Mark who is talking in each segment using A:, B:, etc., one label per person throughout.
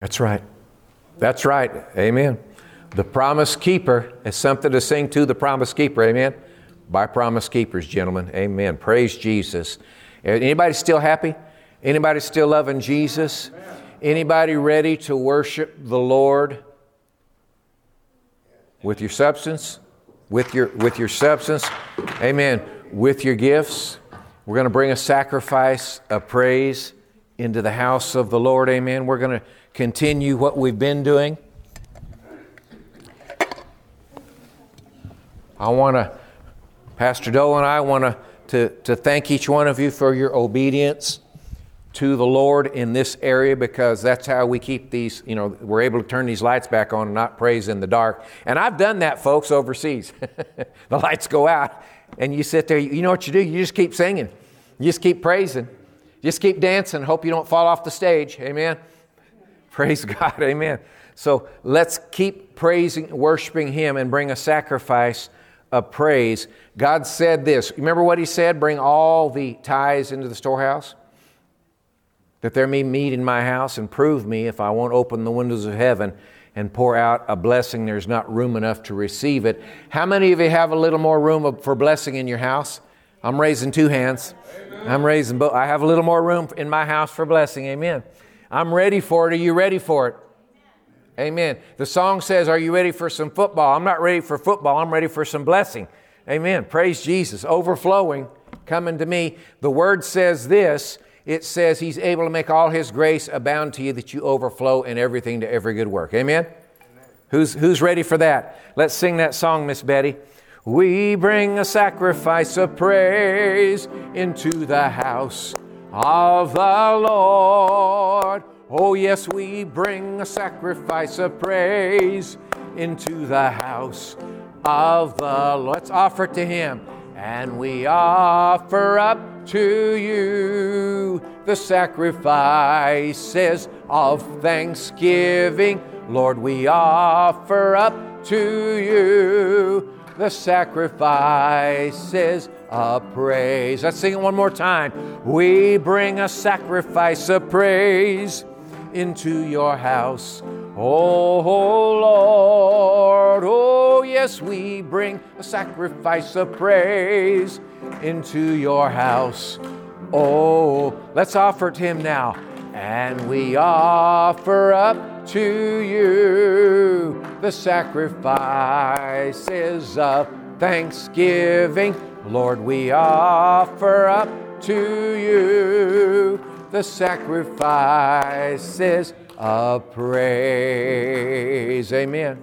A: That's right. That's right. Amen. The promise keeper is something to sing to the promise keeper. Amen. By promise keepers, gentlemen. Amen. Praise Jesus. Uh, anybody still happy? Anybody still loving Jesus? Anybody ready to worship the Lord with your substance? With your with your substance? Amen. With your gifts. We're going to bring a sacrifice of praise into the house of the Lord. Amen. We're going to continue what we've been doing. I want to, Pastor Dole and I want to, to, thank each one of you for your obedience to the Lord in this area because that's how we keep these, you know, we're able to turn these lights back on and not praise in the dark. And I've done that, folks, overseas. the lights go out and you sit there, you know what you do? You just keep singing, you just keep praising, you just keep dancing, hope you don't fall off the stage. Amen. Praise God. Amen. So let's keep praising, worshiping Him, and bring a sacrifice of praise. God said this. Remember what He said? Bring all the tithes into the storehouse, that there may meat in my house, and prove me if I won't open the windows of heaven and pour out a blessing there's not room enough to receive it. How many of you have a little more room for blessing in your house? I'm raising two hands. I'm raising both. I have a little more room in my house for blessing. Amen. I'm ready for it. Are you ready for it? Amen. The song says, Are you ready for some football? I'm not ready for football. I'm ready for some blessing. Amen. Praise Jesus. Overflowing, coming to me. The word says this it says, He's able to make all His grace abound to you that you overflow in everything to every good work. Amen. Amen. Who's, who's ready for that? Let's sing that song, Miss Betty. We bring a sacrifice of praise into the house of the Lord. Oh, yes, we bring a sacrifice of praise into the house of the Lord. Let's offer it to Him. And we offer up to you the sacrifices of thanksgiving. Lord, we offer up to you the sacrifices of praise. Let's sing it one more time. We bring a sacrifice of praise into your house. Oh, oh, Lord, oh, yes, we bring a sacrifice of praise into your house. Oh, let's offer it to Him now. And we offer up to you the sacrifices of thanksgiving Lord, we offer up to you the sacrifices of praise. Amen.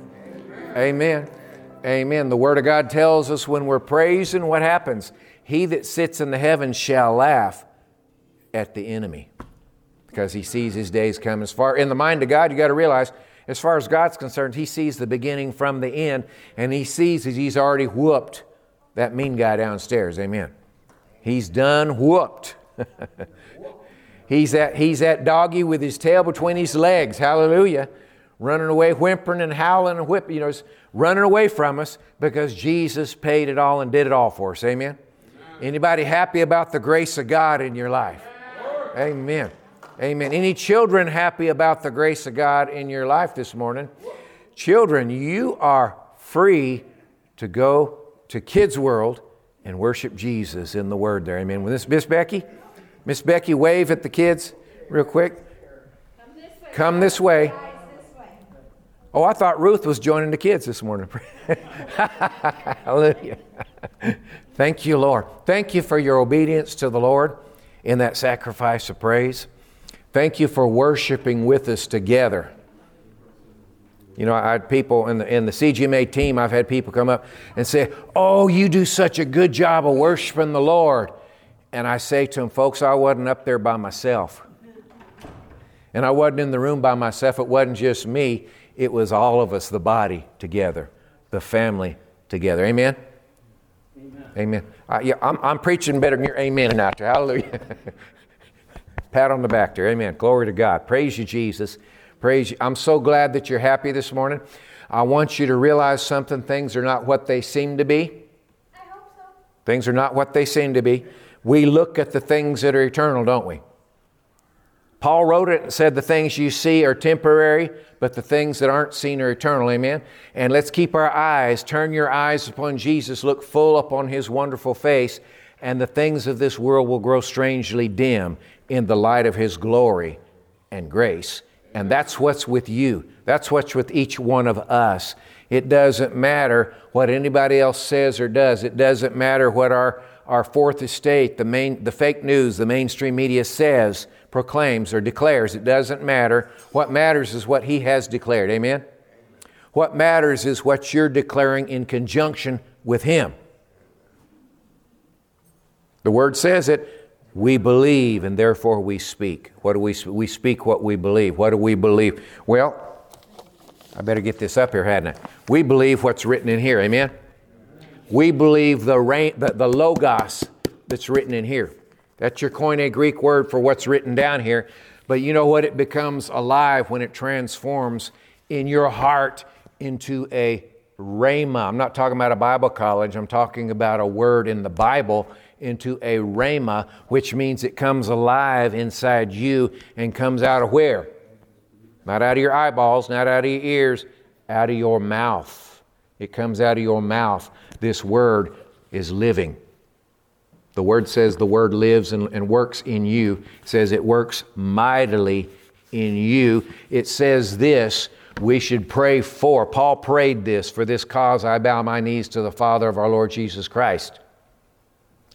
A: Amen. Amen. The Word of God tells us when we're praising, what happens? He that sits in the heavens shall laugh at the enemy because he sees his days come. As far in the mind of God, you got to realize, as far as God's concerned, he sees the beginning from the end, and he sees that he's already whooped that mean guy downstairs. Amen. He's done whooped. he's, that, he's that doggy with his tail between his legs. Hallelujah. Running away, whimpering and howling and whipping, you know, running away from us because Jesus paid it all and did it all for us. Amen. Anybody happy about the grace of God in your life? Amen. Amen. Any children happy about the grace of God in your life this morning? Children, you are free to go to Kids World and worship Jesus in the Word there. Amen. With this, Miss Becky, Miss Becky, wave at the kids real quick. Come this way. Come this way. Oh, I thought Ruth was joining the kids this morning. Hallelujah. Thank you, Lord. Thank you for your obedience to the Lord in that sacrifice of praise. Thank you for worshiping with us together. You know, I had people in the, in the CGMA team, I've had people come up and say, Oh, you do such a good job of worshiping the Lord. And I say to them, Folks, I wasn't up there by myself. And I wasn't in the room by myself. It wasn't just me, it was all of us, the body together, the family together. Amen? Amen. Amen. Yeah, I'm, I'm preaching better than your amen out there. Hallelujah. Pat on the back there. Amen. Glory to God. Praise you, Jesus. Praise you. I'm so glad that you're happy this morning. I want you to realize something. Things are not what they seem to be.
B: I hope so.
A: Things are not what they seem to be. We look at the things that are eternal, don't we? Paul wrote it and said, The things you see are temporary, but the things that aren't seen are eternal. Amen. And let's keep our eyes, turn your eyes upon Jesus, look full upon his wonderful face, and the things of this world will grow strangely dim in the light of his glory and grace. And that's what's with you. That's what's with each one of us. It doesn't matter what anybody else says or does. It doesn't matter what our, our fourth estate, the, main, the fake news, the mainstream media says, proclaims, or declares. It doesn't matter. What matters is what he has declared. Amen? What matters is what you're declaring in conjunction with him. The word says it. We believe and therefore we speak. What do we we speak what we believe? What do we believe? Well, I better get this up here, hadn't I? We believe what's written in here. Amen. We believe the, rain, the, the logos that's written in here. That's your Koine Greek word for what's written down here. But you know what? It becomes alive when it transforms in your heart into a rhema. I'm not talking about a Bible college, I'm talking about a word in the Bible into a rhema, which means it comes alive inside you and comes out of where? Not out of your eyeballs, not out of your ears, out of your mouth. It comes out of your mouth. This word is living. The word says the word lives and, and works in you. It says it works mightily in you. It says this we should pray for. Paul prayed this for this cause I bow my knees to the Father of our Lord Jesus Christ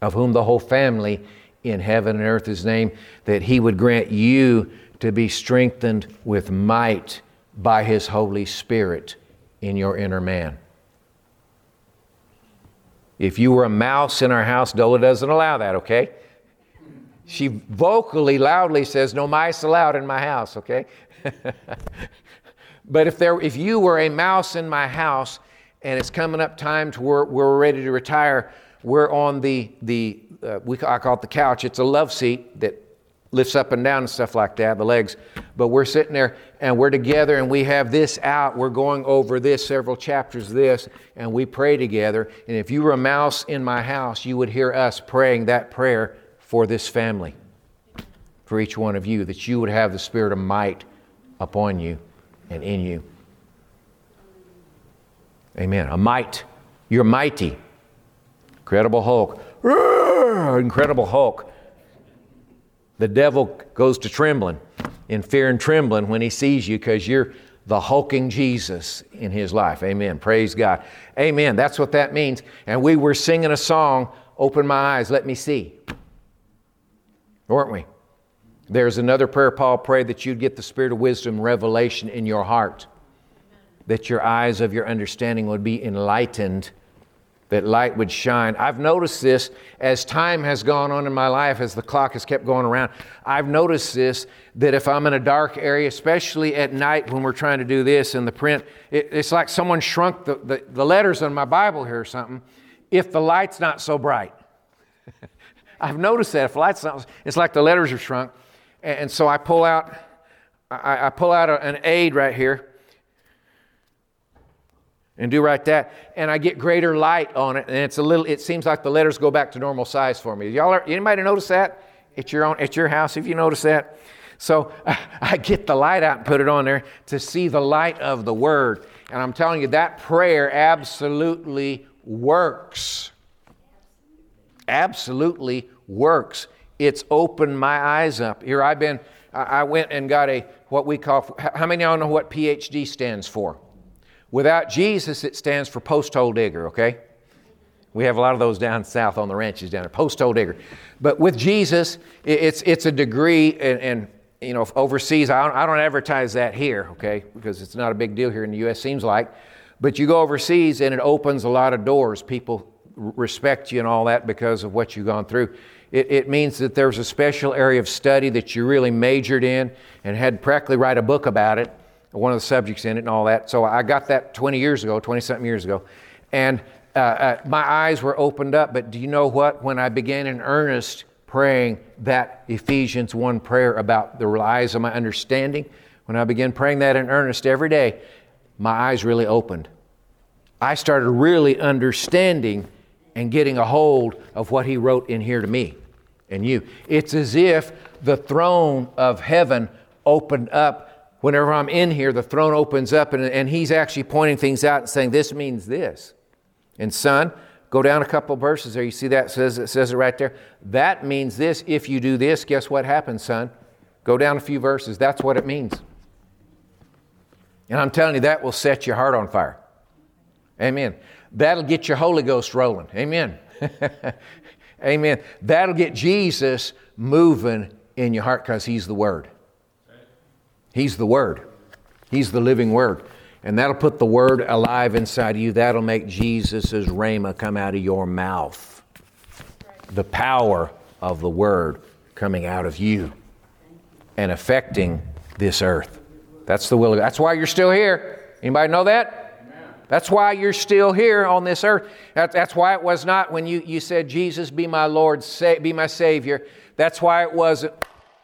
A: of whom the whole family in heaven and earth is named, that he would grant you to be strengthened with might by his Holy Spirit in your inner man. If you were a mouse in our house, Dola doesn't allow that, okay? She vocally, loudly says, No mice allowed in my house, okay? but if, there, if you were a mouse in my house and it's coming up time to where we're ready to retire, we're on the, the uh, we, I call it the couch. It's a love seat that lifts up and down and stuff like that, the legs. But we're sitting there and we're together and we have this out. We're going over this, several chapters this, and we pray together. And if you were a mouse in my house, you would hear us praying that prayer for this family, for each one of you, that you would have the spirit of might upon you and in you. Amen. A might. You're mighty. Incredible Hulk. Incredible Hulk. The devil goes to trembling in fear and trembling when he sees you because you're the hulking Jesus in his life. Amen. Praise God. Amen. That's what that means. And we were singing a song, Open My Eyes, Let Me See. Weren't we? There's another prayer Paul prayed that you'd get the spirit of wisdom, revelation in your heart, that your eyes of your understanding would be enlightened that light would shine. I've noticed this as time has gone on in my life, as the clock has kept going around. I've noticed this that if I'm in a dark area, especially at night when we're trying to do this in the print, it, it's like someone shrunk the, the, the letters on my Bible here or something, if the light's not so bright. I've noticed that if the light's not, it's like the letters are shrunk. And, and so I pull out, I, I pull out a, an aid right here and do right that and i get greater light on it and it's a little it seems like the letters go back to normal size for me. Y'all are, anybody notice that? At your own at your house if you notice that. So i get the light out and put it on there to see the light of the word. And i'm telling you that prayer absolutely works. Absolutely works. It's opened my eyes up. Here i've been i went and got a what we call how many of y'all know what phd stands for Without Jesus, it stands for post hole digger, okay? We have a lot of those down south on the ranches down there, post hole digger. But with Jesus, it's, it's a degree, and, and you know, overseas, I don't, I don't advertise that here, okay, because it's not a big deal here in the U.S., seems like. But you go overseas and it opens a lot of doors. People respect you and all that because of what you've gone through. It, it, means that there's a special area of study that you really majored in and had practically write a book about it one of the subjects in it and all that. So I got that 20 years ago, 20 something years ago. And uh, uh, my eyes were opened up. But do you know what? When I began in earnest praying that Ephesians 1 prayer about the eyes of my understanding, when I began praying that in earnest every day, my eyes really opened. I started really understanding and getting a hold of what he wrote in here to me. and you. It's as if the throne of heaven opened up. Whenever I'm in here, the throne opens up and, and he's actually pointing things out and saying, This means this. And son, go down a couple verses there. You see that? It says, it says it right there. That means this. If you do this, guess what happens, son? Go down a few verses. That's what it means. And I'm telling you, that will set your heart on fire. Amen. That'll get your Holy Ghost rolling. Amen. Amen. That'll get Jesus moving in your heart because He's the Word. He's the Word. He's the living Word. And that'll put the Word alive inside of you. That'll make Jesus' Rhema come out of your mouth. The power of the Word coming out of you and affecting this earth. That's the will of God. That's why you're still here. Anybody know that? That's why you're still here on this earth. That's why it was not when you, you said, Jesus, be my Lord, be my Savior. That's why it was,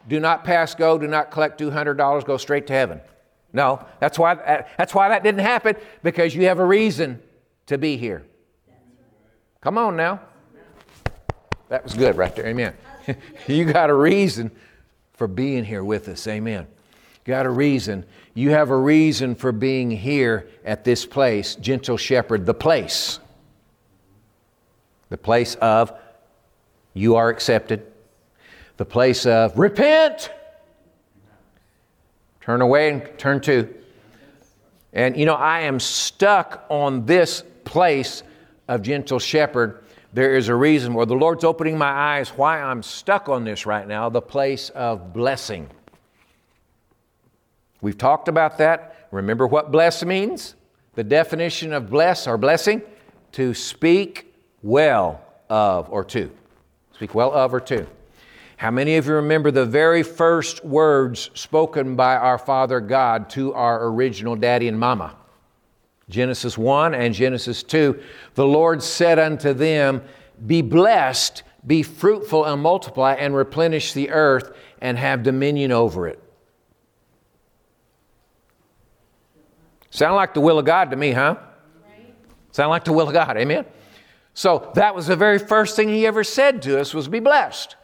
A: do not pass go, do not collect $200, go straight to heaven. No, that's why, uh, that's why that didn't happen, because you have a reason to be here. Come on now. That was good right there. Amen. you got a reason for being here with us. Amen. Got a reason. You have a reason for being here at this place, Gentle Shepherd, the place. The place of you are accepted. The place of repent. Turn away and turn to. And you know, I am stuck on this place of Gentle Shepherd. There is a reason where the Lord's opening my eyes why I'm stuck on this right now the place of blessing. We've talked about that. Remember what bless means? The definition of bless or blessing? To speak well of or to. Speak well of or to. How many of you remember the very first words spoken by our Father God to our original daddy and mama? Genesis 1 and Genesis 2. The Lord said unto them, Be blessed, be fruitful, and multiply, and replenish the earth, and have dominion over it. Sound like the will of God to me, huh? Sound like the will of God, amen? So that was the very first thing he ever said to us was be blessed.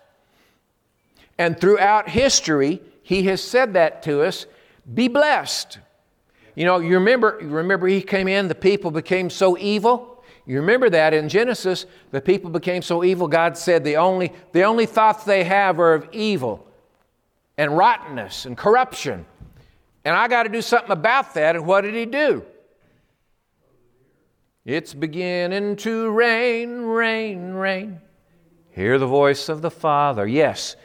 A: And throughout history, he has said that to us, be blessed. You know, you remember, you remember he came in, the people became so evil. You remember that in Genesis, the people became so evil, God said the only, the only thoughts they have are of evil and rottenness and corruption. And I got to do something about that. And what did he do? It's beginning to rain, rain, rain. Hear the voice of the Father. Yes.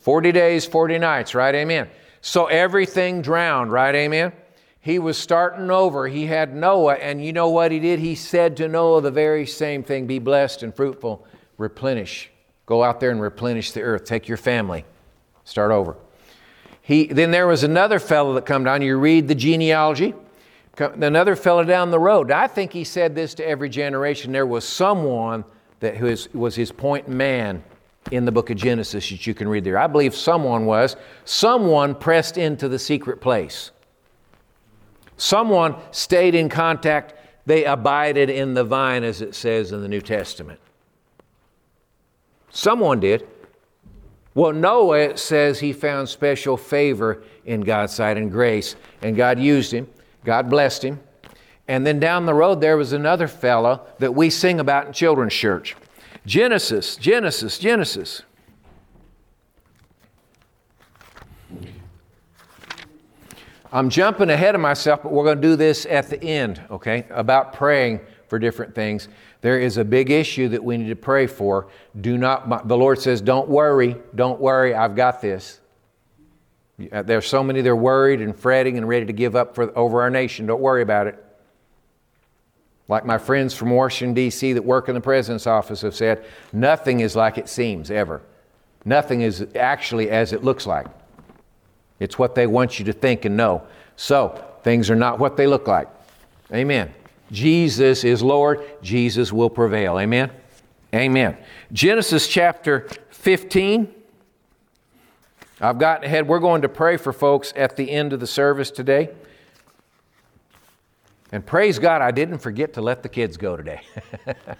A: 40 days, 40 nights, right? Amen. So everything drowned, right? Amen. He was starting over. He had Noah, and you know what he did? He said to Noah the very same thing be blessed and fruitful, replenish. Go out there and replenish the earth. Take your family. Start over. He, then there was another fellow that come down. You read the genealogy. Another fellow down the road. I think he said this to every generation. There was someone that was, was his point man in the book of Genesis that you can read there. I believe someone was. Someone pressed into the secret place. Someone stayed in contact. They abided in the vine, as it says in the New Testament. Someone did. Well, Noah, says he found special favor in God's sight and grace, and God used him. God blessed him. And then down the road, there was another fellow that we sing about in children's church Genesis, Genesis, Genesis. I'm jumping ahead of myself, but we're going to do this at the end, okay? About praying for different things. There is a big issue that we need to pray for. Do not, the Lord says, don't worry, don't worry, I've got this. There's so many they're worried and fretting and ready to give up for, over our nation. Don't worry about it. Like my friends from Washington, D.C., that work in the president's office have said, nothing is like it seems ever. Nothing is actually as it looks like. It's what they want you to think and know. So, things are not what they look like. Amen. Jesus is Lord, Jesus will prevail. Amen? Amen. Genesis chapter 15. I've gotten ahead. We're going to pray for folks at the end of the service today. And praise God, I didn't forget to let the kids go today.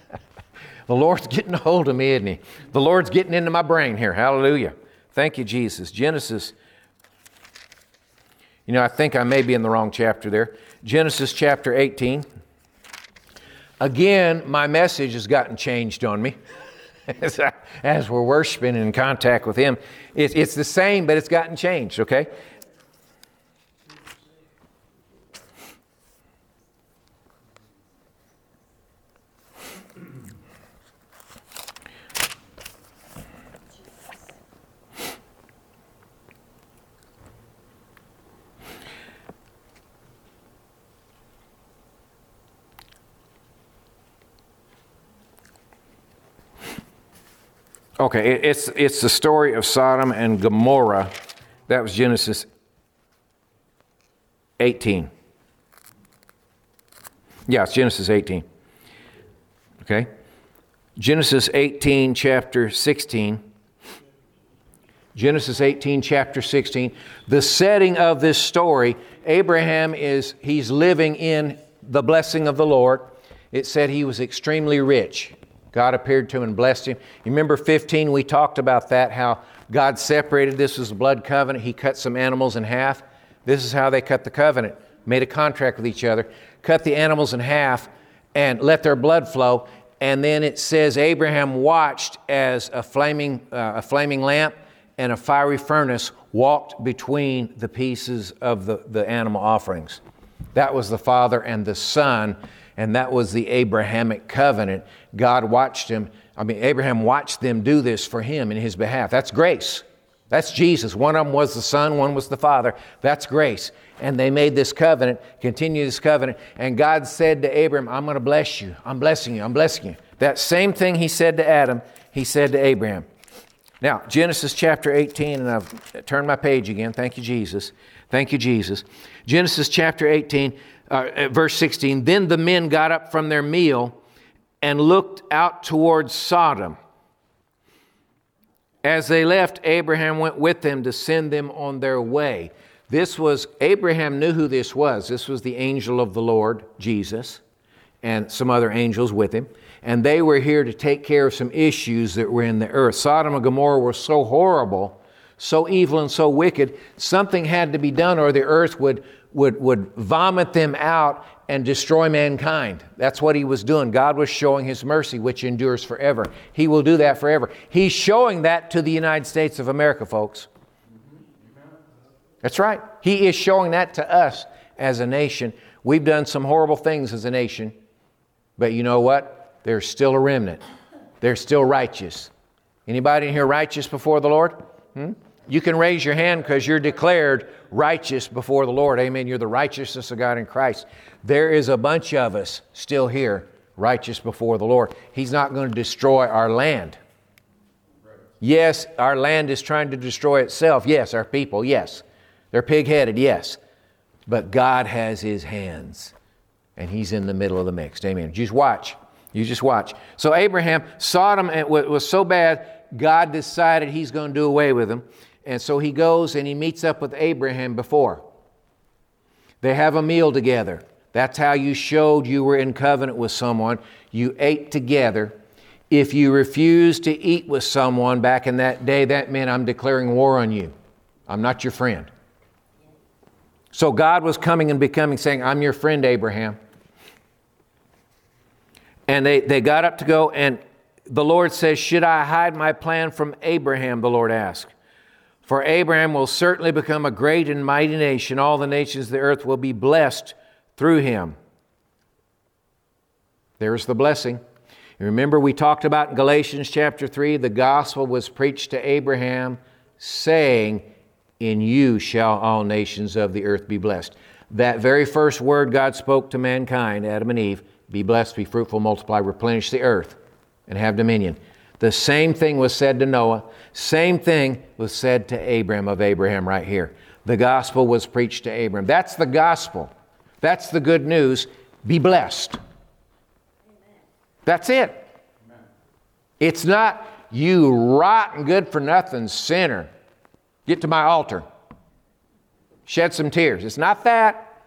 A: the Lord's getting a hold of me, isn't He? The Lord's getting into my brain here. Hallelujah. Thank you, Jesus. Genesis. You know, I think I may be in the wrong chapter there. Genesis chapter 18. Again, my message has gotten changed on me as, I, as we're worshiping and in contact with Him. It's, it's the same, but it's gotten changed, okay? Okay, it's, it's the story of Sodom and Gomorrah. That was Genesis 18. Yeah, it's Genesis 18. Okay? Genesis 18, chapter 16. Genesis 18, chapter 16. The setting of this story, Abraham is, he's living in the blessing of the Lord. It said he was extremely rich. God appeared to him and blessed him. You remember 15, we talked about that, how God separated this was a blood covenant. He cut some animals in half. This is how they cut the covenant, made a contract with each other, cut the animals in half, and let their blood flow. And then it says Abraham watched as a flaming, uh, a flaming lamp and a fiery furnace walked between the pieces of the, the animal offerings. That was the Father and the Son and that was the Abrahamic covenant. God watched him, I mean, Abraham watched them do this for him in his behalf. That's grace. That's Jesus. One of them was the Son, one was the Father. That's grace. And they made this covenant, continue this covenant, and God said to Abraham, I'm going to bless you. I'm blessing you. I'm blessing you. That same thing he said to Adam, he said to Abraham. Now, Genesis chapter 18, and I've turned my page again. Thank you, Jesus. Thank you, Jesus. Genesis chapter 18, uh, verse 16 Then the men got up from their meal and looked out towards Sodom. As they left, Abraham went with them to send them on their way. This was, Abraham knew who this was. This was the angel of the Lord, Jesus, and some other angels with him. And they were here to take care of some issues that were in the earth. Sodom and Gomorrah were so horrible, so evil, and so wicked, something had to be done or the earth would, would, would vomit them out and destroy mankind. That's what he was doing. God was showing his mercy, which endures forever. He will do that forever. He's showing that to the United States of America, folks. That's right. He is showing that to us as a nation. We've done some horrible things as a nation, but you know what? There's still a remnant. They're still righteous. Anybody in here righteous before the Lord? Hmm? You can raise your hand because you're declared righteous before the Lord. Amen. You're the righteousness of God in Christ. There is a bunch of us still here, righteous before the Lord. He's not going to destroy our land. Yes, our land is trying to destroy itself. Yes, our people, yes. They're pig headed, yes. But God has His hands, and He's in the middle of the mix. Amen. Just watch. You just watch. So, Abraham, Sodom was so bad, God decided He's going to do away with them. And so he goes and he meets up with Abraham before. They have a meal together. That's how you showed you were in covenant with someone. You ate together. If you refused to eat with someone back in that day, that meant I'm declaring war on you. I'm not your friend. So God was coming and becoming, saying, I'm your friend, Abraham. And they, they got up to go, and the Lord says, Should I hide my plan from Abraham? The Lord asked. For Abraham will certainly become a great and mighty nation. All the nations of the earth will be blessed through him. There's the blessing. Remember, we talked about in Galatians chapter 3 the gospel was preached to Abraham, saying, In you shall all nations of the earth be blessed. That very first word God spoke to mankind, Adam and Eve, be blessed, be fruitful, multiply, replenish the earth, and have dominion. The same thing was said to Noah. Same thing was said to Abraham of Abraham right here. The gospel was preached to Abraham. That's the gospel. That's the good news. Be blessed. That's it. It's not you rotten, good for nothing sinner. Get to my altar. Shed some tears. It's not that.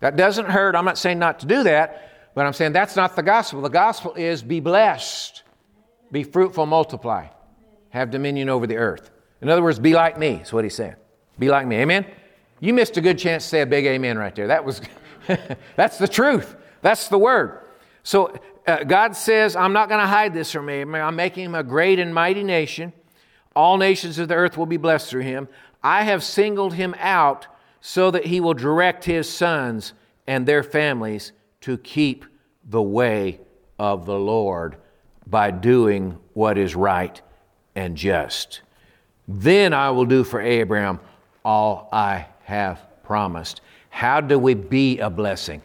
A: That doesn't hurt. I'm not saying not to do that, but I'm saying that's not the gospel. The gospel is be blessed, be fruitful, multiply, have dominion over the earth. In other words, be like me, is what he's saying. Be like me. Amen? You missed a good chance to say a big amen right there. That was, that's the truth. That's the word. So uh, God says, I'm not going to hide this from him. I'm making him a great and mighty nation. All nations of the earth will be blessed through him. I have singled him out so that he will direct his sons and their families to keep the way of the Lord by doing what is right and just. Then I will do for Abraham all I have promised. How do we be a blessing?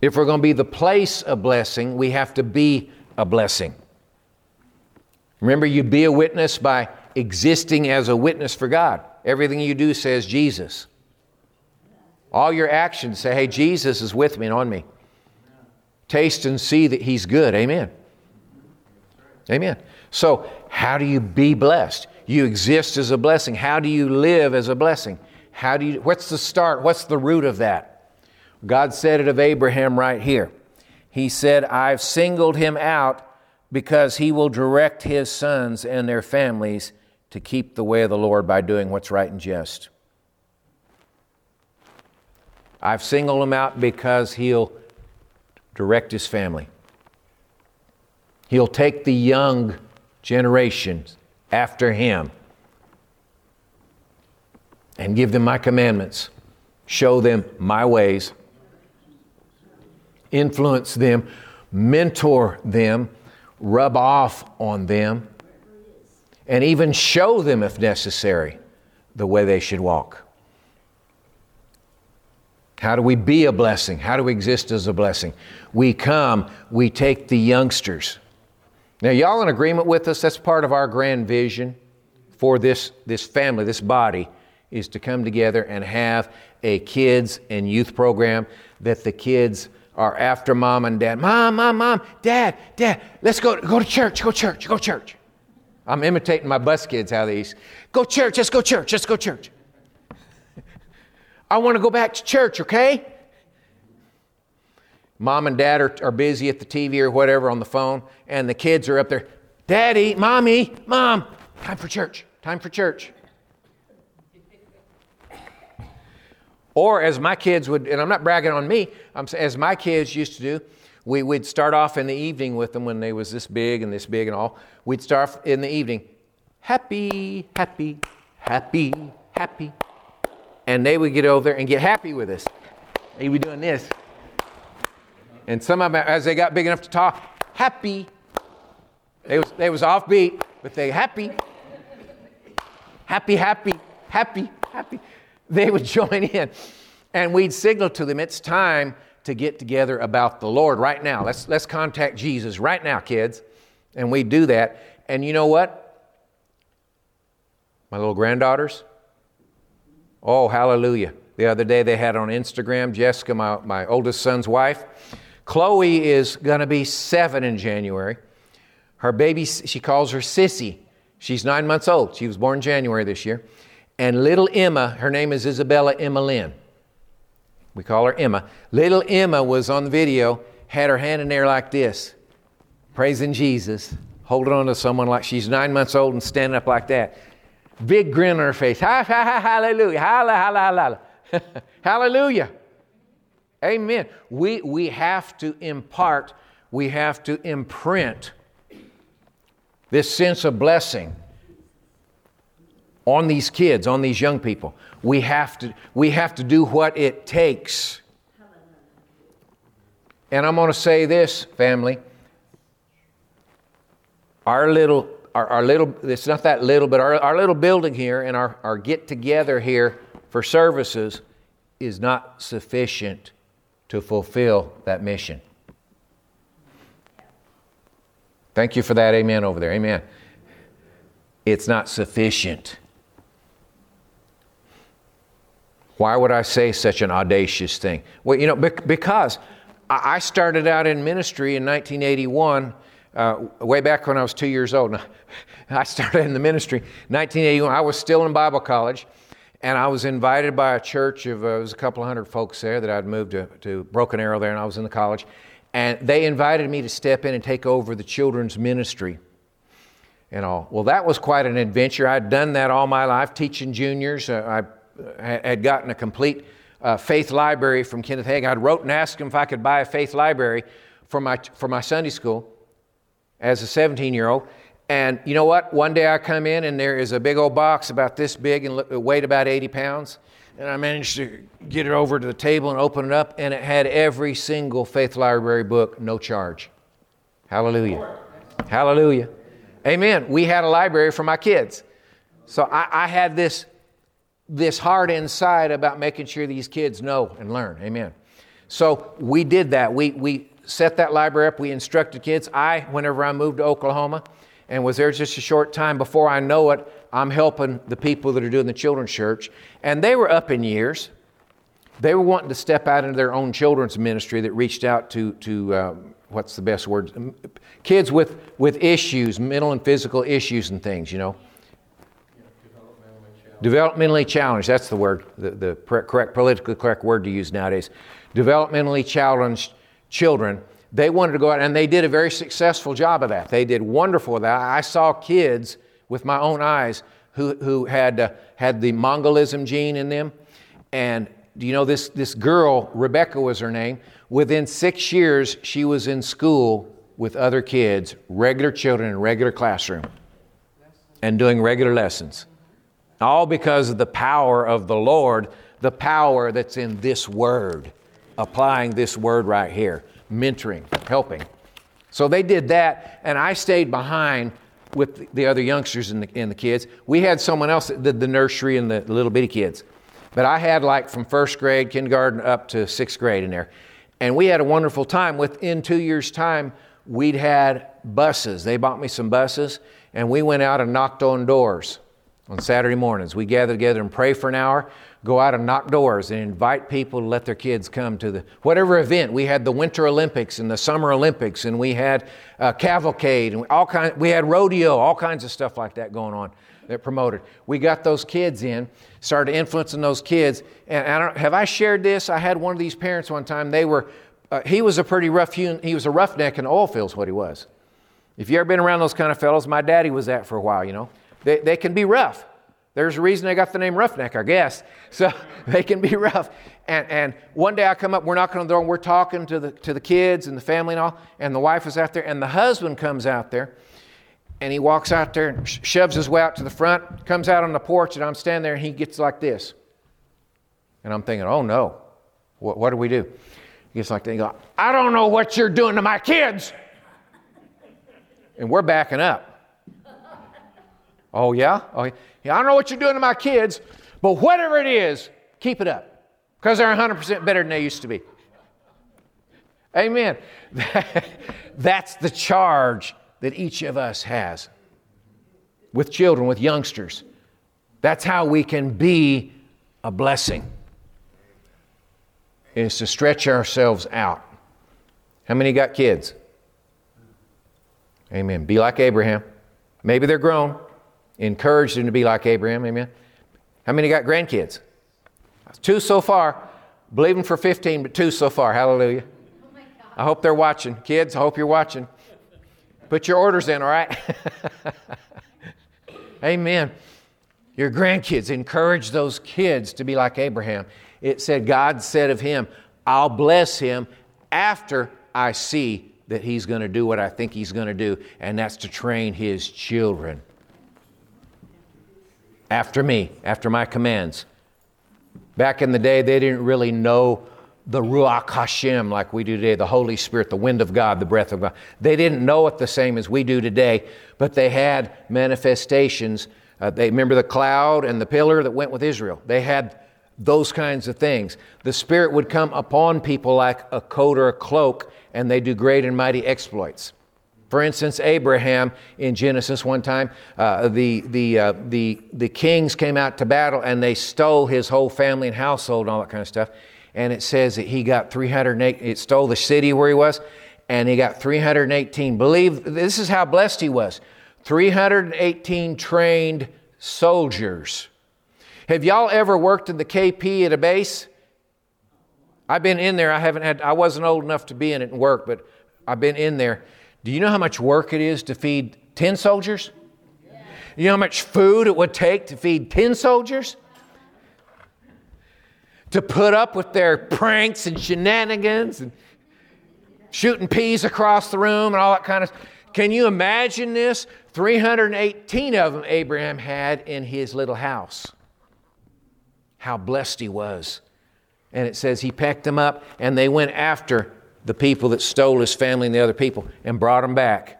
A: If we're going to be the place of blessing, we have to be a blessing. Remember, you be a witness by existing as a witness for God. Everything you do says Jesus. All your actions say, hey, Jesus is with me and on me. Taste and see that He's good. Amen. Amen. So, how do you be blessed? You exist as a blessing. How do you live as a blessing? How do you, what's the start? What's the root of that? God said it of Abraham right here. He said, I've singled him out because he will direct his sons and their families to keep the way of the Lord by doing what's right and just. I've singled him out because he'll direct his family. He'll take the young generations after him and give them my commandments, show them my ways, influence them, mentor them, rub off on them, and even show them, if necessary, the way they should walk. How do we be a blessing? How do we exist as a blessing? We come, we take the youngsters. Now, y'all in agreement with us? That's part of our grand vision for this, this family, this body, is to come together and have a kids and youth program that the kids are after mom and dad. Mom, mom, mom, dad, dad, let's go, go to church, go church, go church. I'm imitating my bus kids how they go church, let's go church, let's go church. I want to go back to church, okay? Mom and dad are, are busy at the TV or whatever on the phone, and the kids are up there, Daddy, Mommy, Mom, time for church, time for church. Or as my kids would, and I'm not bragging on me, I'm, as my kids used to do, we, would start off in the evening with them when they was this big and this big and all. We'd start in the evening, happy, happy, happy, happy. And they would get over there and get happy with us. They'd be doing this. And some of them, as they got big enough to talk, happy. They was, they was offbeat, but they happy. Happy, happy, happy, happy. They would join in. And we'd signal to them, it's time to get together about the Lord right now. Let's, let's contact Jesus right now, kids. And we do that. And you know what? My little granddaughters, oh, hallelujah. The other day they had on Instagram, Jessica, my, my oldest son's wife. Chloe is going to be seven in January. Her baby, she calls her Sissy. She's nine months old. She was born January this year. And little Emma, her name is Isabella Emma Lynn. We call her Emma. Little Emma was on the video, had her hand in there like this, praising Jesus, holding on to someone like she's nine months old and standing up like that. Big grin on her face. Ha, ha, ha, hallelujah. Hallelujah. Hallelujah. Amen. We, we have to impart, we have to imprint this sense of blessing on these kids, on these young people. We have to, we have to do what it takes. And I'm going to say this, family. Our little, our, our, little, it's not that little, but our, our little building here and our, our get together here for services is not sufficient to fulfill that mission. Thank you for that amen over there. Amen. It's not sufficient. Why would I say such an audacious thing? Well, you know, because I started out in ministry in 1981, uh, way back when I was two years old. I started in the ministry 1981. I was still in Bible college, And I was invited by a church of, uh, it was a couple hundred folks there that I'd moved to, to Broken Arrow there, and I was in the college. And they invited me to step in and take over the children's ministry and all. Well, that was quite an adventure. I'd done that all my life, teaching juniors. Uh, I had gotten a complete uh, faith library from Kenneth Hagin. I wrote and asked him if I could buy a faith library for my, for my Sunday school as a 17 year old. And you know what? One day I come in and there is a big old box about this big and weighed about 80 pounds. And I managed to get it over to the table and open it up, and it had every single Faith Library book, no charge. Hallelujah. Hallelujah. Amen. We had a library for my kids. So I, I had this, this heart inside about making sure these kids know and learn. Amen. So we did that. We, we set that library up. We instructed kids. I, whenever I moved to Oklahoma, and was there just a short time. Before I know it, I'm helping the people that are doing the children's church. And they were up in years. They were wanting to step out into their own children's ministry that reached out to, to um, what's the best word? Kids with, with issues, mental and physical issues and things, you know. Developmentally challenged, that's the word, the, the correct, politically correct word to use nowadays. Developmentally challenged children they wanted to go out and they did a very successful job of that. They did wonderful with that. I saw kids with my own eyes who, who had, uh, had the Mongolism gene in them. And do you know this, this girl, Rebecca was her name, within six years, she was in school with other kids, regular children in regular classroom, and doing regular lessons. All because of the power of the Lord, the power that's in this word, applying this word right here mentoring, helping. So they did that, and I stayed behind with the other youngsters and the, and the kids. We had someone else that did the nursery and the little bitty kids. But I had like from first grade, kindergarten up to sixth grade in there. And we had a wonderful time. Within two years' time, we'd had buses. They bought me some buses, and we went out and knocked on doors on Saturday mornings. We gather together and pray for an hour go out and knock doors and invite people to let their kids come to the whatever event. We had the Winter Olympics and the Summer Olympics, and we had uh, cavalcade and all kind. We had rodeo, all kinds of stuff like that going on that promoted. We got those kids in, started influencing those kids. And I don't have I shared this. I had one of these parents one time. They were uh, he was a pretty rough he was a roughneck in oil fields. What he was. If you ever been around those kind of fellows, my daddy was that for a while. You know, they they can be rough. There's a reason they got the name Roughneck, I guess. So they can be rough. And, and one day I come up, we're knocking on the door, and we're talking to the, to the kids and the family and all, and the wife is out there, and the husband comes out there, and he walks out there and shoves his way out to the front, comes out on the porch, and I'm standing there, and he gets like this. And I'm thinking, oh no, what, what do we do? He gets like that, he goes, I don't know what you're doing to my kids. And we're backing up. Oh, yeah? Oh, yeah. I don't know what you're doing to my kids, but whatever it is, keep it up because they're 100% better than they used to be. Amen. That's the charge that each of us has with children, with youngsters. That's how we can be a blessing. Is to stretch ourselves out. How many got kids? Amen. Be like Abraham. Maybe they're grown. Encourage them to be like Abraham. Amen. How many got grandkids? Two so far. Believing for 15, but two so far. Hallelujah. Oh I hope they're watching. Kids, I hope you're watching. Put your orders in, all right? Amen. Your grandkids, encourage those kids to be like Abraham. It said, God said of him, I'll bless him after I see that he's going to do what I think he's going to do, and that's to train his children after me, after my commands. Back in the day, they didn't really know the Ruach Hashem like we do today, the Holy Spirit, the wind of God, the breath of God. They didn't know it the same as we do today, but they had manifestations. Uh, they remember the cloud and the pillar that went with Israel. They had those kinds of things. The Spirit would come upon people like a coat or a cloak, and they do great and mighty exploits. For instance, Abraham in Genesis one time, uh, the, the, uh, the, the kings came out to battle and they stole his whole family and household and all that kind of stuff. And it says that he got 308, it stole the city where he was, and he got 318. Believe this is how blessed he was 318 trained soldiers. Have y'all ever worked in the KP at a base? I've been in there. I haven't had, I wasn't old enough to be in it and work, but I've been in there. Do you know how much work it is to feed 10 soldiers? You know how much food it would take to feed 10 soldiers? To put up with their pranks and shenanigans and shooting peas across the room and all that kind of Can you imagine this? 318 of them Abraham had in his little house. How blessed he was. And it says he packed them up and they went after the people that stole his family and the other people and brought them back.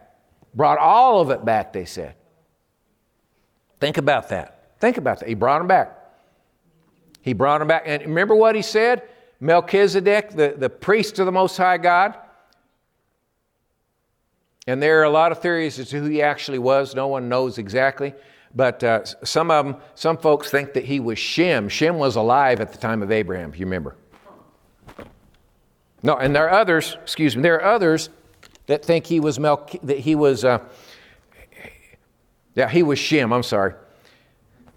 A: Brought all of it back, they said. Think about that. Think about that. He brought them back. He brought them back. And remember what he said? Melchizedek, the, the priest of the Most High God. And there are a lot of theories as to who he actually was. No one knows exactly. But uh, some of them, some folks think that he was Shem. Shem was alive at the time of Abraham, if you remember. No, and there are others, excuse me, there are others that think he was Melch- that he was uh, yeah, he was Shem, I'm sorry.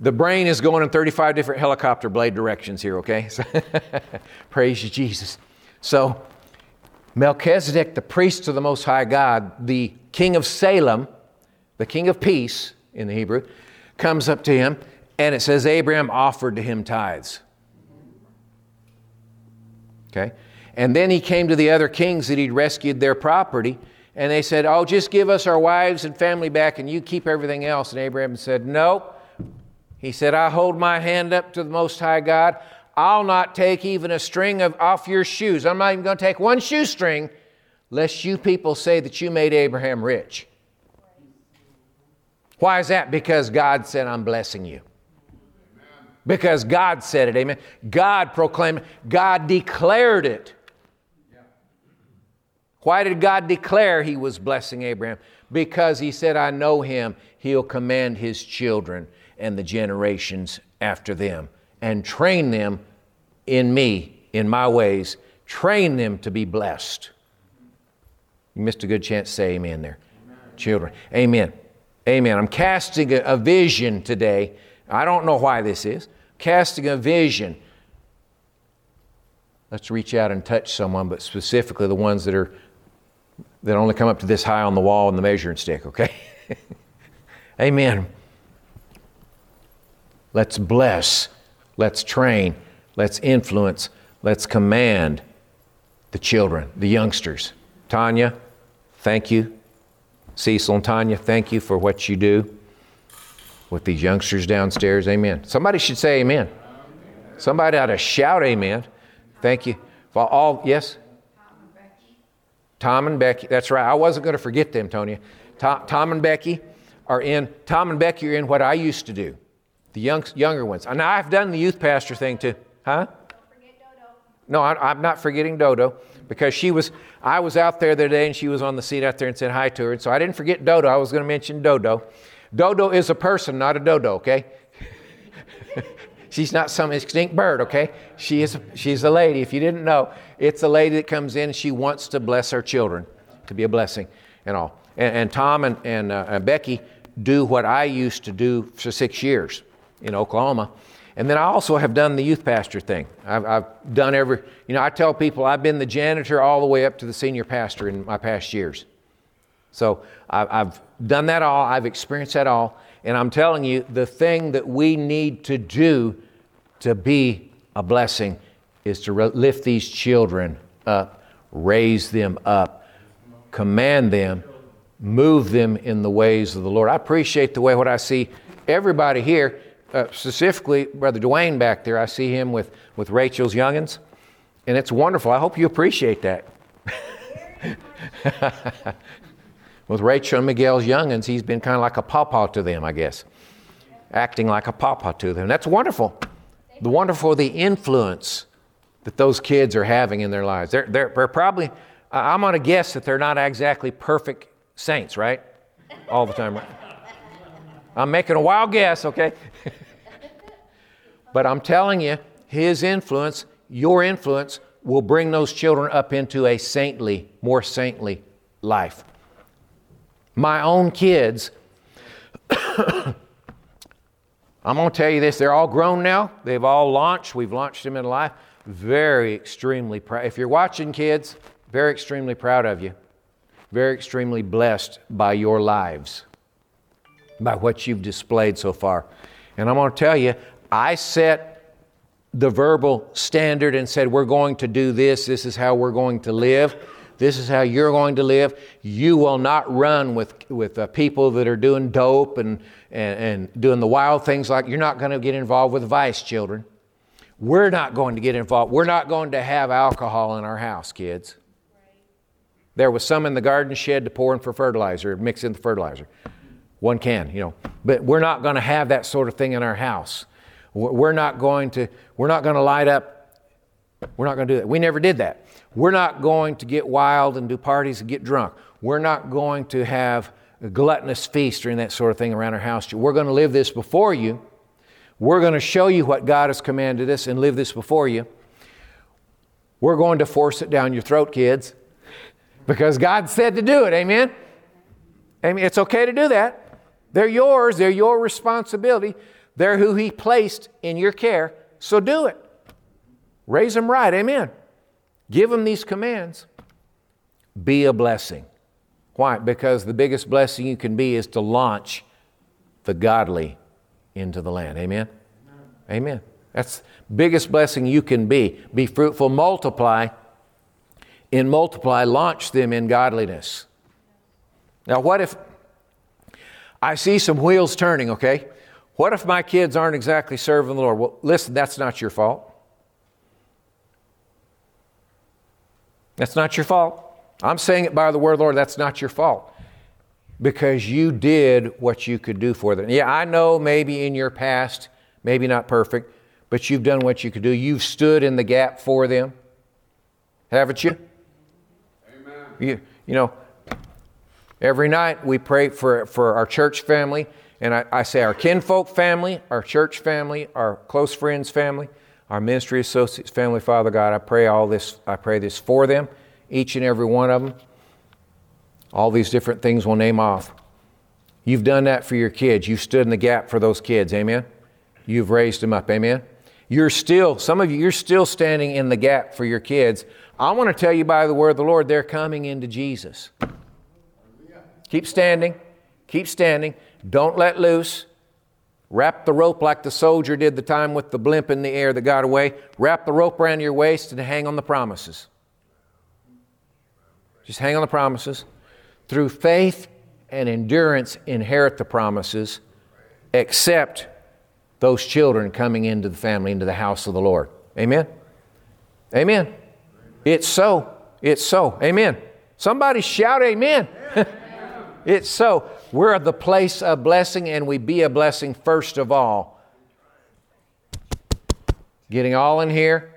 A: The brain is going in 35 different helicopter blade directions here, okay? Praise you, Jesus. So, Melchizedek, the priest of the Most High God, the king of Salem, the king of peace in the Hebrew, comes up to him, and it says Abraham offered to him tithes. Okay? And then he came to the other kings that he'd rescued their property, and they said, Oh, just give us our wives and family back, and you keep everything else. And Abraham said, No. He said, I hold my hand up to the Most High God. I'll not take even a string of, off your shoes. I'm not even going to take one shoestring, lest you people say that you made Abraham rich. Why is that? Because God said, I'm blessing you. Because God said it, amen. God proclaimed, God declared it. Why did God declare he was blessing Abraham? Because he said, I know him. He'll command his children and the generations after them and train them in me, in my ways, train them to be blessed. You missed a good chance say amen there. Amen. Children. Amen. Amen. I'm casting a, a vision today. I don't know why this is. Casting a vision. Let's reach out and touch someone, but specifically the ones that are that only come up to this high on the wall in the measuring stick, okay? Amen. Let's bless, let's train, let's influence, let's command the children, the youngsters. Tanya, thank you. Cecil and Tanya, thank you for what you do with these youngsters downstairs. Amen. Somebody should say amen. Somebody ought to shout amen. Thank you for all, yes? Tom and Becky, that's right. I wasn't going to forget them, Tonya. Tom, Tom, and Becky are in, Tom and Becky are in what I used to do, the young, younger ones. And I've done the youth pastor thing too. Huh? Don't forget Dodo. No, I, am not forgetting Dodo because she was, I was out there the other day and she was on the seat out there and said hi to her. And so I didn't forget Dodo. I was going to mention Dodo. Dodo is a person, not a dodo, okay? She's not some extinct bird, okay? She is, she's a lady. If you didn't know, it's a lady that comes in she wants to bless her children, to be a blessing and all. And, and Tom and, and, uh, and Becky do what I used to do for six years in Oklahoma. And then I also have done the youth pastor thing. I've, I've, done every, you know, I tell people I've been the janitor all the way up to the senior pastor in my past years. So I, I've done that all, I've experienced that all. And I'm telling you, the thing that we need to do to be a blessing is to lift these children up, raise them up, command them, move them in the ways of the Lord. I appreciate the way what I see everybody here, uh, specifically Brother Dwayne back there. I see him with, with Rachel's youngins, and it's wonderful. I hope you appreciate that. with Rachel and Miguel's youngins, he's been kind of like a pawpaw to them, I guess, acting like a pawpaw to them. That's wonderful. The wonderful the influence that those kids are having in their lives. They're, they're, they're probably, I'm going to guess that they're not exactly perfect saints, right? All the time? I'm making a wild guess, okay? but I'm telling you, his influence, your influence, will bring those children up into a saintly, more saintly life my own kids, I'm going to tell you this they're all grown now. They've all launched. We've launched them in life. Very extremely proud. If you're watching, kids, very extremely proud of you. Very extremely blessed by your lives, by what you've displayed so far. And I'm going to tell you, I set the verbal standard and said, We're going to do this. This is how we're going to live. This is how you're going to live. You will not run with, with uh, people that are doing dope and, and, and doing the wild things like you're not going to get involved with vice, children. We're not going to get involved. We're not going to have alcohol in our house, kids. There was some in the garden shed to pour in for fertilizer, mix in the fertilizer. One can, you know. But we're not going to have that sort of thing in our house. We're not going to, we're not going to light up. We're not going to do that. We never did that. We're not going to get wild and do parties and get drunk. We're not going to have a gluttonous feast or that sort of thing around our house. We're going to live this before you. We're going to show you what God has commanded us and live this before you. We're going to force it down your throat, kids, because God said to do it. Amen? Amen. It's okay to do that. They're yours, they're your responsibility. They're who He placed in your care, so do it. Raise them right. Amen. Give them these commands. Be a blessing. Why? Because the biggest blessing you can be is to launch the godly into the land. Amen? Amen. That's biggest blessing you can be. Be fruitful, multiply. In multiply, launch them in godliness. Now, what if I see some wheels turning, okay? What if my kids aren't exactly serving the Lord? Well, listen, that's not your fault. That's not your fault. I'm saying it by the word of the Lord, that's not your fault. Because you did what you could do for them. Yeah, I know maybe in your past, maybe not perfect, but you've done what you could do. You've stood in the gap for them. Haven't you? Amen. You, you know, every night we pray for, for our church family, and I, I say our kinfolk family, our church family, our close friends family our ministry associates, family, Father God, I pray all this, I pray this for them, each and every one of them. All these different things we'll name off. You've done that for your kids. You've stood in the gap for those kids. Amen. You've raised them up. Amen. You're still, some of you, you're still standing in the gap for your kids. I want to tell you by the word of the Lord, they're coming into Jesus. Keep standing. Keep standing. Don't let loose. Wrap the rope like the soldier did the time with the blimp in the air that got away. Wrap the rope around your waist and hang on the promises. Just hang on the promises. Through faith and endurance, inherit the promises, except those children coming into the family, into the house of the Lord. Amen? Amen. It's so. It's so. Amen. Somebody shout amen. it's so. We're the place of blessing, and we be a blessing first of all. Getting all in here,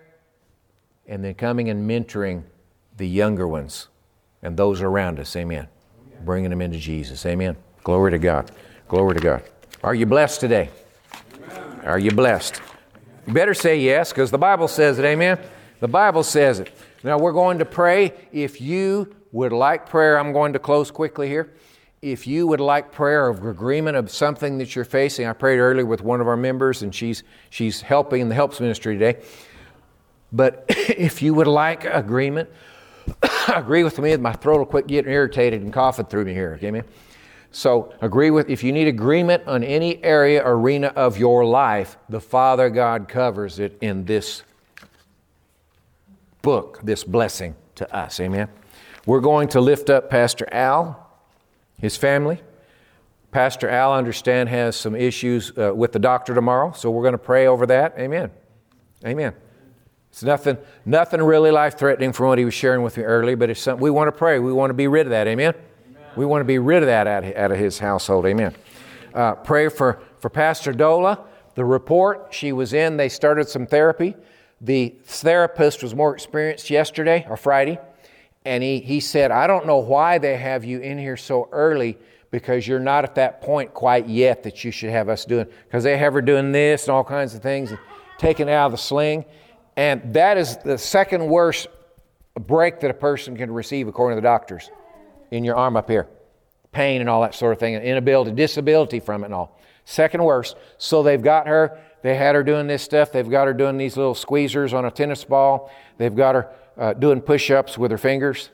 A: and then coming and mentoring the younger ones and those around us. Amen. Bringing them into Jesus. Amen. Glory to God. Glory to God. Are you blessed today? Amen. Are you blessed? You better say yes because the Bible says it. Amen. The Bible says it. Now we're going to pray. If you would like prayer, I'm going to close quickly here if you would like prayer of agreement of something that you're facing, I prayed earlier with one of our members, and she's she's helping in the helps ministry today. But if you would like agreement, agree with me. My throat will quit getting irritated and coughing through me here. Okay, man. So agree with if you need agreement on any area arena of your life, the Father God covers it in this book, this blessing to us. Amen. We're going to lift up Pastor Al his family. Pastor Al, I understand, has some issues uh, with the doctor tomorrow, so we're going to pray over that. Amen. Amen. It's nothing, nothing really life threatening from what he was sharing with me earlier, but it's something we want to pray. We want to be rid of that. Amen. Amen. We want to be rid of that out, of his household. Amen. Uh, pray for, for Pastor Dola. The report she was in, they started some therapy. The therapist was more experienced yesterday or Friday and he, he said, I don't know why they have you in here so early because you're not at that point quite yet that you should have us doing. Because they have her doing this and all kinds of things, and taking it out of the sling. And that is the second worst break that a person can receive, according to the doctors, in your arm up here. Pain and all that sort of thing, and inability, disability from it and all. second worst. So they've got her, they had her doing this stuff. They've got her doing these little squeezers on a tennis ball. They've got her uh, doing push ups with her fingers.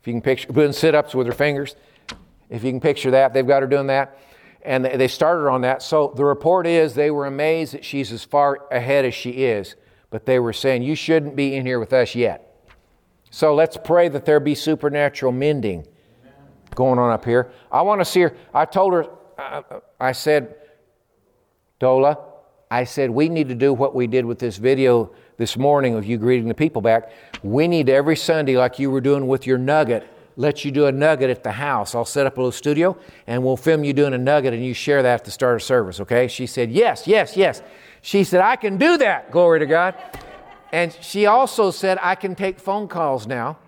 A: If you can picture, doing sit ups with her fingers. If you can picture that, they've got her doing that. And they started on that. So the report is they were amazed that she's as far ahead as she is. But they were saying, You shouldn't be in here with us yet. So let's pray that there be supernatural mending going on up here. I want to see her. I told her, uh, I said, Dola, I said, we need to do what we did with this video this morning of you greeting the people back. We need every Sunday, like you were doing with your nugget, let you do a nugget at the house. I'll set up a little studio and we'll film you doing a nugget and you share that at the start of service, okay? She said, Yes, yes, yes. She said, I can do that, glory to God. And she also said, I can take phone calls now.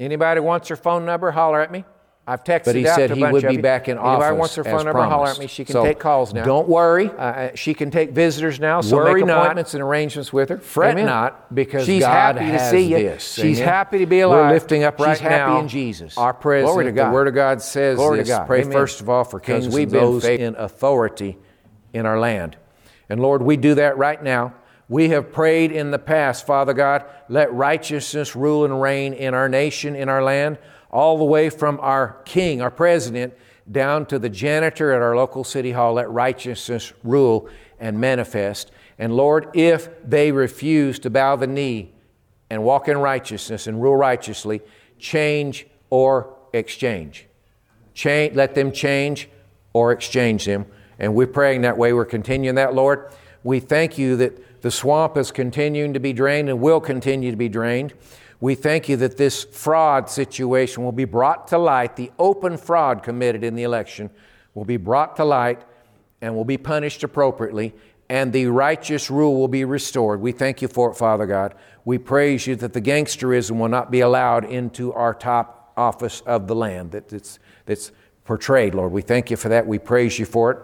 A: Anybody wants her phone number, holler at me. I've texted
B: but he
A: out
B: said
A: to a
B: he
A: bunch
B: would
A: of
B: be
A: you.
B: back in
A: Anybody
B: office
A: wants her phone number, holler
B: promised.
A: at me. She can
B: So,
A: take calls now.
B: don't worry.
A: Uh, she can take visitors now, so
B: Worry
A: make
B: not.
A: appointments and arrangements with her.
B: Fret
A: Amen.
B: not, because
A: she's
B: God
A: happy
B: has
A: to see you.
B: this.
A: She's
B: Amen.
A: happy to be alive.
B: We're lifting up right
A: she's happy
B: now
A: in Jesus.
B: our president.
A: Glory to God.
B: The Word of God says
A: Glory
B: this.
A: to God.
B: Pray
A: Amen.
B: first of all for kings
A: we've
B: and those
A: faith- in authority in our land. And Lord, we do that right now. We have prayed in the past, Father God, let righteousness rule and reign in our nation, in our land, all the way from our king, our president, down to the janitor at our local city hall. Let righteousness rule and manifest. And Lord, if they refuse to bow the knee and walk in righteousness and rule righteously, change or exchange. Change, let them change or exchange them. And we're praying that way. We're continuing that, Lord. We thank you that the swamp is continuing to be drained and will continue to be drained. We thank you that this fraud situation will be brought to light. The open fraud committed in the election will be brought to light and will be punished appropriately, and the righteous rule will be restored. We thank you for it, Father God. We praise you that the gangsterism will not be allowed into our top office of the land that it's, that's portrayed, Lord. We thank you for that. We praise you for it.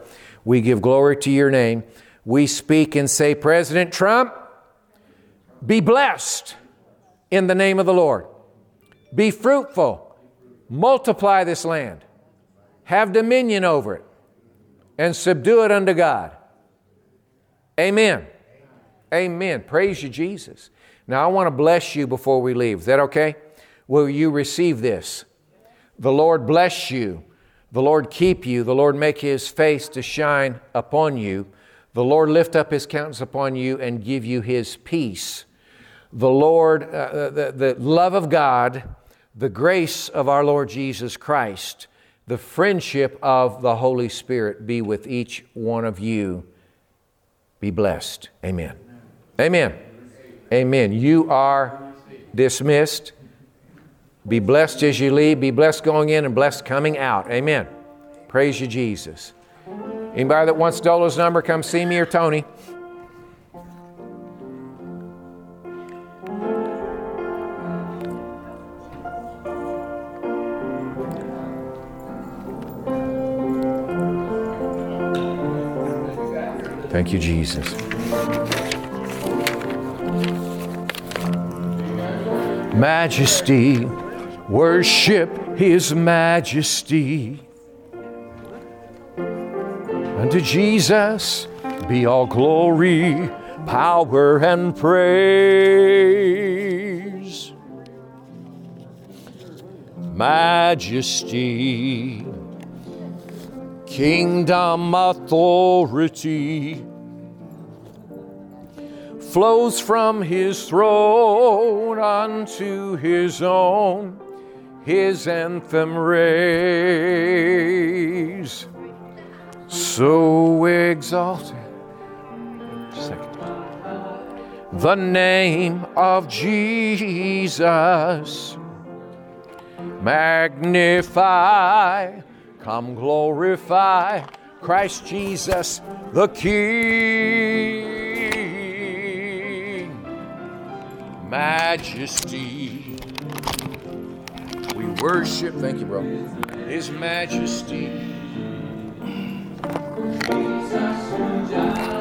A: We give glory to your name. We speak and say, President Trump, be blessed in the name of the Lord. Be fruitful, multiply this land, have dominion over it, and subdue it unto God. Amen. Amen. Praise you, Jesus. Now, I want to bless you before we leave. Is that okay? Will you receive this? The Lord bless you. The Lord keep you. The Lord make his face to shine upon you. The Lord lift up his countenance upon you and give you his peace. The Lord, uh, the, the love of God, the grace of our Lord Jesus Christ, the friendship of the Holy Spirit be with each one of you. Be blessed. Amen. Amen. Amen. You are dismissed. Be blessed as you leave. Be blessed going in and blessed coming out. Amen. Praise you, Jesus. Anybody that wants Dola's number, come see me or Tony. Thank you, Jesus. Majesty, worship His majesty. Unto Jesus be all glory, power, and praise. Majesty, kingdom authority flows from his throne unto his own, his anthem raise. So exalted. Second. The name of Jesus. Magnify, come glorify Christ Jesus the King. Majesty. We worship, thank you, bro, His majesty. Jesus,